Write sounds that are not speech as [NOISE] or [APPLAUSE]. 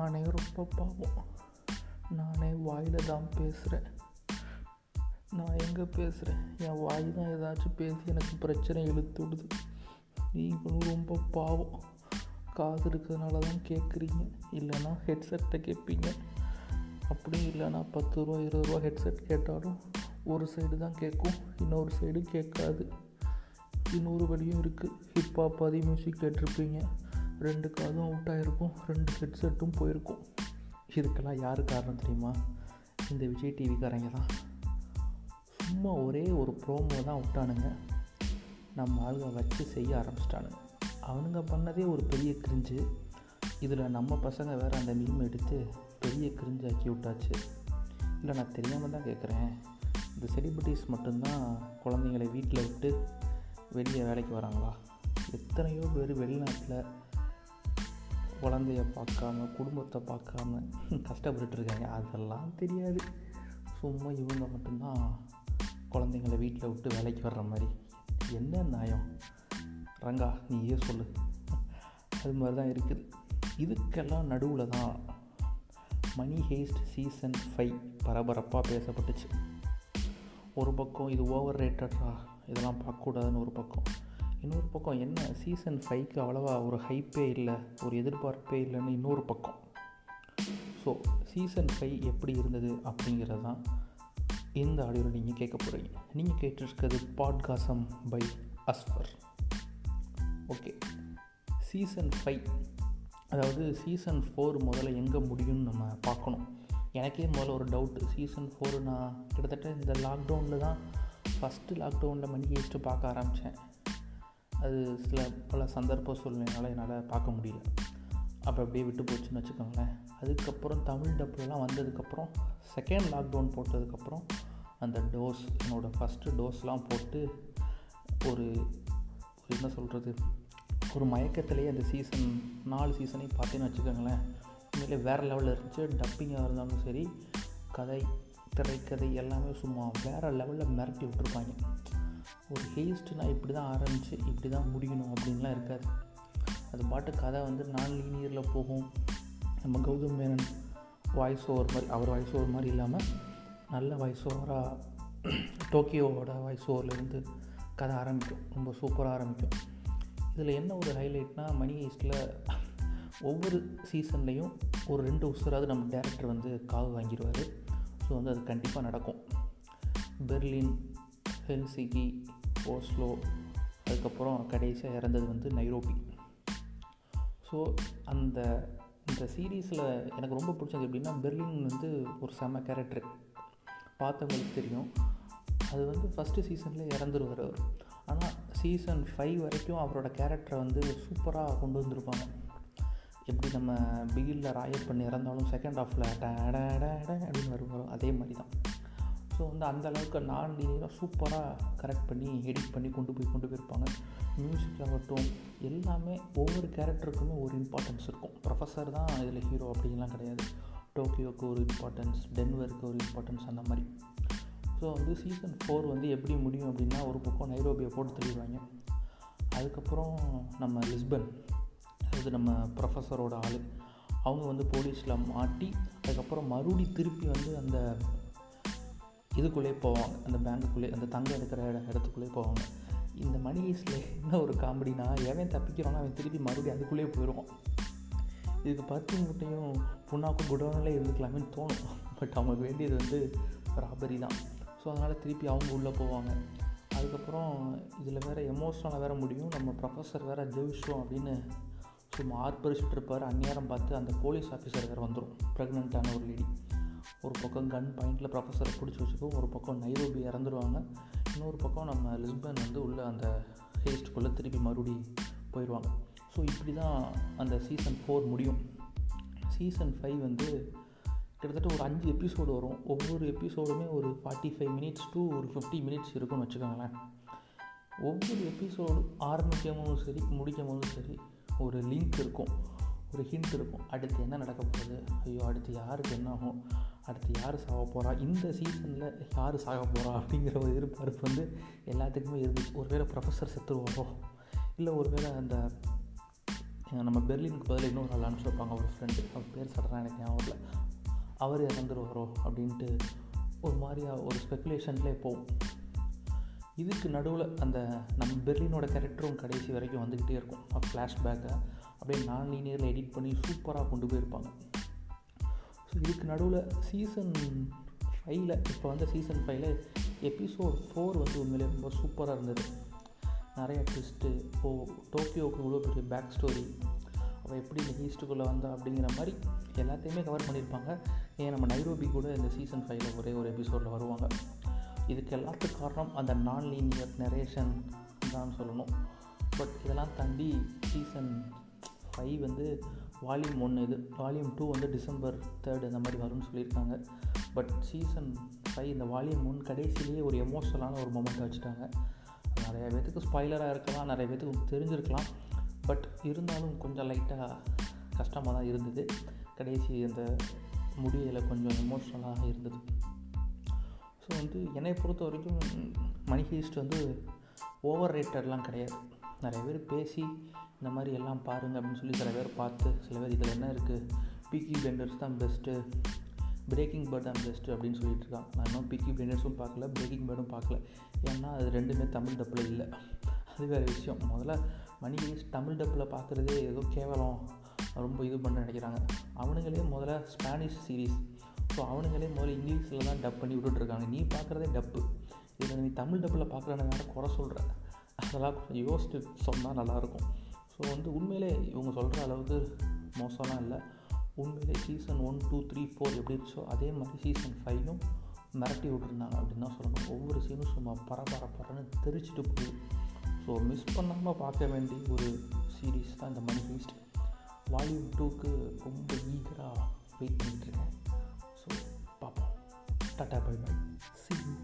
நானே ரொம்ப பாவம். நானே வாயில் தான் பேசுகிறேன் நான் எங்கே பேசுகிறேன் என் வாய் தான் ஏதாச்சும் பேசி எனக்கு பிரச்சனை இழுத்து விடுது. நீங்களும் ரொம்ப பாவம். காது இருக்கிறதுனால தான் கேட்குறீங்க இல்லைன்னா ஹெட்செட்டை கேட்பீங்க அப்படியும் இல்லைன்னா பத்து ரூபா இருபது ரூபா ஹெட்செட் கேட்டாலும் ஒரு சைடு தான் கேட்கும் இன்னொரு சைடு கேட்காது. இன்னொரு வழியும் இருக்குது ஹிப்ஹாப் ஆதி மியூசிக் கேட்டிருப்பீங்க. ரெண்டு காதும் அவுட் ஆகிருக்கும் ரெண்டு ஹெட்செட்டும் போயிருக்கும். இதுக்கெல்லாம் யார் காரணம் தெரியுமா? இந்த விஜய் டிவிக்காரங்க தான். சும்மா ஒரே ஒரு ப்ரோமோ தான் விட்டானுங்க நம்ம ஆளுங்க வச்சு செய்ய ஆரம்பிச்சிட்டானுங்க. அவனுங்க பண்ணதே ஒரு பெரிய கிரிஞ்சு இதில் நம்ம பசங்க வேறு அந்த மீம் எடுத்து பெரிய கிரிஞ்சு ஆக்கி விட்டாச்சு. இல்லை நான் தெரியாமல் தான் கேட்குறேன். இந்த செலிபிரிட்டிஸ் மட்டும்தான் குழந்தைங்களை வீட்டில் விட்டு வெளியே வேலைக்கு வராங்களா? எத்தனையோ பேர் வெளிநாட்டில் குழந்தைய பார்க்காம குடும்பத்தை பார்க்காம [LAUGHS] கஷ்டப்பட்டுருக்காங்க அதெல்லாம் தெரியாது. சும்மா இவங்க மட்டும்தான் குழந்தைங்கள வீட்டில் விட்டு வேலைக்கு வர்ற மாதிரி. என்ன நியாயம்? ரங்கா நீயே சொல்லு. [LAUGHS] அது மாதிரி தான் இருக்குது இதுக்கெல்லாம் நடுவில் தான் மணி ஹேஸ்ட் சீசன் ஃபைவ் பரபரப்பாக பேசப்பட்டுச்சு. ஒரு பக்கம் இது ஓவர் ரேட்டடா இதெல்லாம் பார்க்கக்கூடாதுன்னு ஒரு பக்கம். இன்னொரு பக்கம் என்ன? சீசன் ஃபைவ்க்கு அவ்வளோவா ஒரு ஹைப்பே இல்லை ஒரு எதிர்பார்ப்பே இல்லைன்னு இன்னொரு பக்கம். ஸோ சீசன் ஃபைவ் எப்படி இருந்தது அப்படிங்கிறது தான் இந்த ஆடியோவில் நீங்கள் கேட்க போகிறீங்க நீங்கள் கேட்டிருக்கிறது பாட்காசம் by Ashwar. Okay season five அதாவது சீசன் ஃபோர் முதல்ல எங்கே முடியும்னு நம்ம பார்க்கணும். எனக்கே முதல்ல ஒரு டவுட்டு சீசன் ஃபோர் நான் கிட்டத்தட்ட இந்த லாக்டவுனில் தான் ஃபஸ்ட்டு லாக்டவுனில் மணி ஹேஸ்ட்டு பார்க்க ஆரம்பித்தேன் அது சில பல சந்தர்ப்ப சூழ்நிலைனால என்னால் பார்க்க முடியல. அப்போ அப்படியே விட்டு போச்சுன்னு வச்சுக்கோங்களேன். அதுக்கப்புறம் தமிழ் டப்புலாம் வந்ததுக்கப்புறம் செகண்ட் லாக்டவுன் போட்டதுக்கப்புறம் அந்த டோஸ் என்னோடய ஃபஸ்ட்டு டோஸ்லாம் போட்டு ஒரு என்ன சொல்கிறது ஒரு மயக்கத்திலேயே அந்த சீசன் நாலு சீசனையும் பார்த்தேன்னு வச்சுக்கோங்களேன். உண்மையிலே வேறு லெவலில் இருந்துச்சு. டப்பிங்காக இருந்தாலும் சரி கதை திரைக்கதை எல்லாமே சும்மா வேறு லெவலில் மிரட்டி விட்ருப்பாங்க ஒரு ஹேஸ்ட்னா இப்படி தான் ஆரம்பித்து இப்படி தான் முடியணும் அப்படின்லாம் இருக்காது. அது பாட்டு கதை வந்து நான் லீனியரில் போகும். நம்ம கௌதம் மேனன் வாய்ஸ் ஓவர் மாதிரி அவர் வாய்ஸ் ஓவர் மாதிரி இல்லாமல் நல்ல வாய்ஸ் ஓவராக டோக்கியோவோட வாய்ஸ் ஓவர்லேருந்து கதை ஆரம்பிக்கும். ரொம்ப சூப்பராக ஆரம்பிக்கும். இதில் என்ன ஒரு ஹைலைட்னால் மணி ஹேஸ்ட்டில் ஒவ்வொரு சீசன்லேயும் ஒரு ரெண்டு உசராவது நம்ம டேரக்டர் வந்து காவு வாங்கிடுவார் ஸோ வந்து அது கண்டிப்பாக நடக்கும். பெர்லின் ஹெல்சிகி ஓஸ்லோ அதுக்கப்புறம் கடைசியாக இறந்தது வந்து நைரோபி. ஸோ அந்த இந்த சீரீஸில் எனக்கு ரொம்ப பிடிச்சது எப்படின்னா பெர்லின் வந்து ஒரு செம கேரக்டர். பார்த்தவங்களுக்கு தெரியும். அது வந்து ஃபஸ்ட்டு சீசனில் இறந்துருவார் அவர். ஆனால் சீசன் ஃபைவ் வரைக்கும் அவரோட கேரக்டரை வந்து சூப்பராக கொண்டு வந்திருப்பாங்க. எப்படி நம்ம பிகிலில் ராயல் பண்ணி இறந்தாலும் செகண்ட் ஹாஃபில் அப்படின்னு வருவாரோ. அதே மாதிரி தான் ஸோ வந்து அந்த அளவுக்கு நான் லீனியராக சூப்பராக கரெக்ட் பண்ணி எடிட் பண்ணி கொண்டு போய் கொண்டு போயிருப்பாங்க. மியூசிக்கில் ஆகட்டும் எல்லாமே ஒவ்வொரு கேரக்டருக்குமே ஒரு இம்பார்ட்டன்ஸ் இருக்கும். ப்ரொஃபஸர் தான் இதில் ஹீரோ அப்படின்லாம் கிடையாது. டோக்கியோக்கு ஒரு இம்பார்ட்டன்ஸ் டென்வருக்கு ஒரு இம்பார்ட்டன்ஸ் அந்த மாதிரி. ஸோ வந்து சீசன் ஃபோர் வந்து எப்படி முடியும் அப்படின்னா ஒரு பக்கம் நைரோபியை போட்டு தெளிவாங்க அதுக்கப்புறம் நம்ம லிஸ்பன் அதாவது நம்ம ப்ரொஃபஸரோட ஆள். அவங்க வந்து போலீஸில் மாட்டி அதுக்கப்புறம் மறுபடி திருப்பி வந்து அந்த இதுக்குள்ளேயே போவாங்க. அந்த பேங்குக்குள்ளே அந்த தங்கம் எடுக்கிற இட இடத்துக்குள்ளேயே போவாங்க. இந்த மணி ஈஸில் என்ன ஒரு காமெடினா எவன் தப்பிக்கிறானோ அவன் திருப்பி மறுபடியும் அதுக்குள்ளேயே போயிடுவான் இதுக்கு பத்து முட்டையும் புண்ணாக்கும் குடோனில் இருந்துக்கலாமே தோணும். பட் அவங்களுக்கு வேண்டியது வந்து ராபரி தான். ஸோ அதனால் திருப்பி அவங்க உள்ளே போவாங்க. அதுக்கப்புறம் இதில் வேறு எமோஷனலாக வேறு முடியும். நம்ம ப்ரொஃபஸர் வேறு ஜெயிஷோ அப்படின்னு சும்மா ஆர்ப்பரிச்சுட்டு இருப்பார். அந்நேரம் பார்த்து அந்த போலீஸ் ஆஃபீஸர் வேறு வந்துடும் ப்ரெக்னெண்ட்டான ஒரு லேடி ஒரு பக்கம் கன் பாயிண்டில் ப்ரொஃபஸரை பிடிச்சி வச்சுக்கும் ஒரு பக்கம் நைரோபி இறந்துருவாங்க. இன்னொரு பக்கம் நம்ம லிஸ்பன் வந்து உள்ளே அந்த ஹேஸ்ட்டுக்குள்ளே திருப்பி மறுபடி போயிடுவாங்க ஸோ இப்படி தான் அந்த சீசன் ஃபோர் முடியும். சீசன் ஃபைவ் வந்து கிட்டத்தட்ட ஒரு அஞ்சு எபிசோடு வரும். ஒவ்வொரு எபிசோடுமே ஒரு ஃபார்ட்டி ஃபைவ் மினிட்ஸ் டு ஒரு ஃபிஃப்டி மினிட்ஸ் இருக்குன்னு வச்சுக்கோங்களேன். ஒவ்வொரு எபிசோடு ஆரம்பிக்கும் போதும் சரி முடிக்கும் போதும் சரி ஒரு லிங்க் இருக்கும். ஒரு ஹிண்ட் இருக்கும். அடுத்து என்ன நடக்க போகுது? ஐயோ அடுத்து யாருக்கு என்ன ஆகும்? அடுத்து யார் சாக போகிறா இந்த சீசனில் யார் சாக போகிறா அப்படிங்கிற ஒரு எதிர்பார்ப்பு வந்து எல்லாத்துக்குமே இருந்துச்சு. ஒருவேளை ப்ரொஃபஸர் செத்துருவாரோ? இல்லை ஒருவேளை அந்த நம்ம பெர்லினுக்கு பதில் இன்னொரு ஆள் அனுப்பிச்சிருப்பாங்க ஒரு ஃப்ரெண்டு அவர் பேர் சடனாக எனக்கு ஞாபகம் இல்லை அவர் இறந்துருவாரோ? அப்படின்ட்டு ஒரு மாதிரியா ஒரு ஸ்பெக்குலேஷன்லேயே போகும். இதுக்கு நடுவில் அந்த நம்ம பெர்லினோட கேரக்டரும் கடைசி வரைக்கும் வந்துக்கிட்டே இருக்கும். ஃப்ளாஷ்பேக்கை அப்படியே நான் லீனியரில் எடிட் பண்ணி சூப்பராக கொண்டு போயிருப்பாங்க. ஸோ இதுக்கு நடுவில் சீசன் ஃபைவ்ல இப்போ வந்து சீசன் ஃபைவ்ல எபிசோட் ஃபோர் வந்து உண்மையிலே ரொம்ப சூப்பராக இருந்தது. நிறைய ட்விஸ்ட்டு ஓ டோக்கியோவுக்கு இவ்வளோ பெரிய பேக் ஸ்டோரி அவள் எப்படி இந்த ஈஸ்ட்டுக்குள்ளே வந்தா அப்படிங்கிற மாதிரி எல்லாத்தையுமே கவர் பண்ணியிருப்பாங்க. ஏன் நம்ம நைரோபி கூட இந்த சீசன் ஃபைவ்ல ஒரே ஒரு எபிசோடில் வருவாங்க. இதுக்கு எல்லாத்துக்கும் காரணம் அந்த நான் லீனியர் நெரேஷன் தான் சொல்லணும். பட் இதெல்லாம் தாண்டி சீசன் ஃபைவ் வந்து வால்யூம் ஒன்று இது வால்யூம் டூ வந்து டிசம்பர் தேர்ட் அந்த மாதிரி வரும்னு சொல்லியிருக்காங்க. பட் சீசன் ஃபைவ் இந்த வால்யூம் ஒன் கடைசியிலேயே ஒரு எமோஷனலான ஒரு மொமெண்ட் வச்சுட்டாங்க. நிறைய பேத்துக்கு ஸ்பாய்லராக இருக்கலாம் நிறைய பேத்துக்கு தெரிஞ்சிருக்கலாம். பட் இருந்தாலும் கொஞ்சம் லைட்டாக கஷ்டமாக தான் இருந்தது. கடைசி அந்த முடியலை கொஞ்சம் எமோஷ்னலாக இருந்தது. ஸோ வந்து என்னை பொறுத்த வரைக்கும் மணி ஹீஸ்ட் வந்து ஓவர் ரேட்டட்லாம் கிடையாது. நிறைய பேர் பேசி இந்த மாதிரி எல்லாம் பாருங்கள் அப்படின்னு சொல்லி சில பேர் பார்த்து சில பேர் இதில் என்ன இருக்குது பிக்கி பெண்டர்ஸ் தான் பெஸ்ட்டு பிரேக்கிங் பேர்ட் தான் பெஸ்ட்டு அப்படின்னு சொல்லிட்டு இருக்கான். நான் இன்னும் பிக்கி பெண்டர்ஸும் பார்க்கல பிரேக்கிங் பேர்டும் பார்க்கல. ஏன்னா அது ரெண்டுமே தமிழ் டப்பில் இல்லை. அது வேறு விஷயம். முதல்ல மணி தமிழ் டப்பில் பார்க்குறதே ஏதோ கேவலம். ரொம்ப இது பண்ண நினைக்கிறாங்க. அவனுங்களே முதல்ல ஸ்பானிஷ் சீரீஸ் ஸோ அவனுங்களே முதல்ல இங்கிலீஷில் தான் டப் பண்ணி விட்டுட்ருக்காங்க நீ பார்க்குறதே டப்பு இதில் நீ தமிழ் டப்பில் பார்க்குறேன்னு வேறு குறை சொல்கிற அதெல்லாம் கொஞ்சம் யோசிச்சு சொன்னால் நல்லாயிருக்கும் ஸோ வந்து உண்மையிலே இவங்க சொல்கிற அளவுக்கு மோசம்லாம் இல்லை. உண்மையிலே season one two three four எப்படி இருந்துச்சோ அதே மாதிரி சீசன் ஃபைவும் மிரட்டி விட்டுருந்தாங்க அப்படின்னு தான் சொல்லணும். ஒவ்வொரு சீனும் சும்மா பரபர பரன்னு தெரிச்சிட்டு போகுது. ஸோ மிஸ் பண்ணாமல் பார்க்க வேண்டிய ஒரு சீரீஸ் தான் இந்த மணி ஃபீஸ்ட் வால்யூம் டூக்கு ரொம்ப ஈகராக வெயிட் பண்ணிட்டுருக்கேன் ஸோ பார்ப்போம். Tata bye bye see you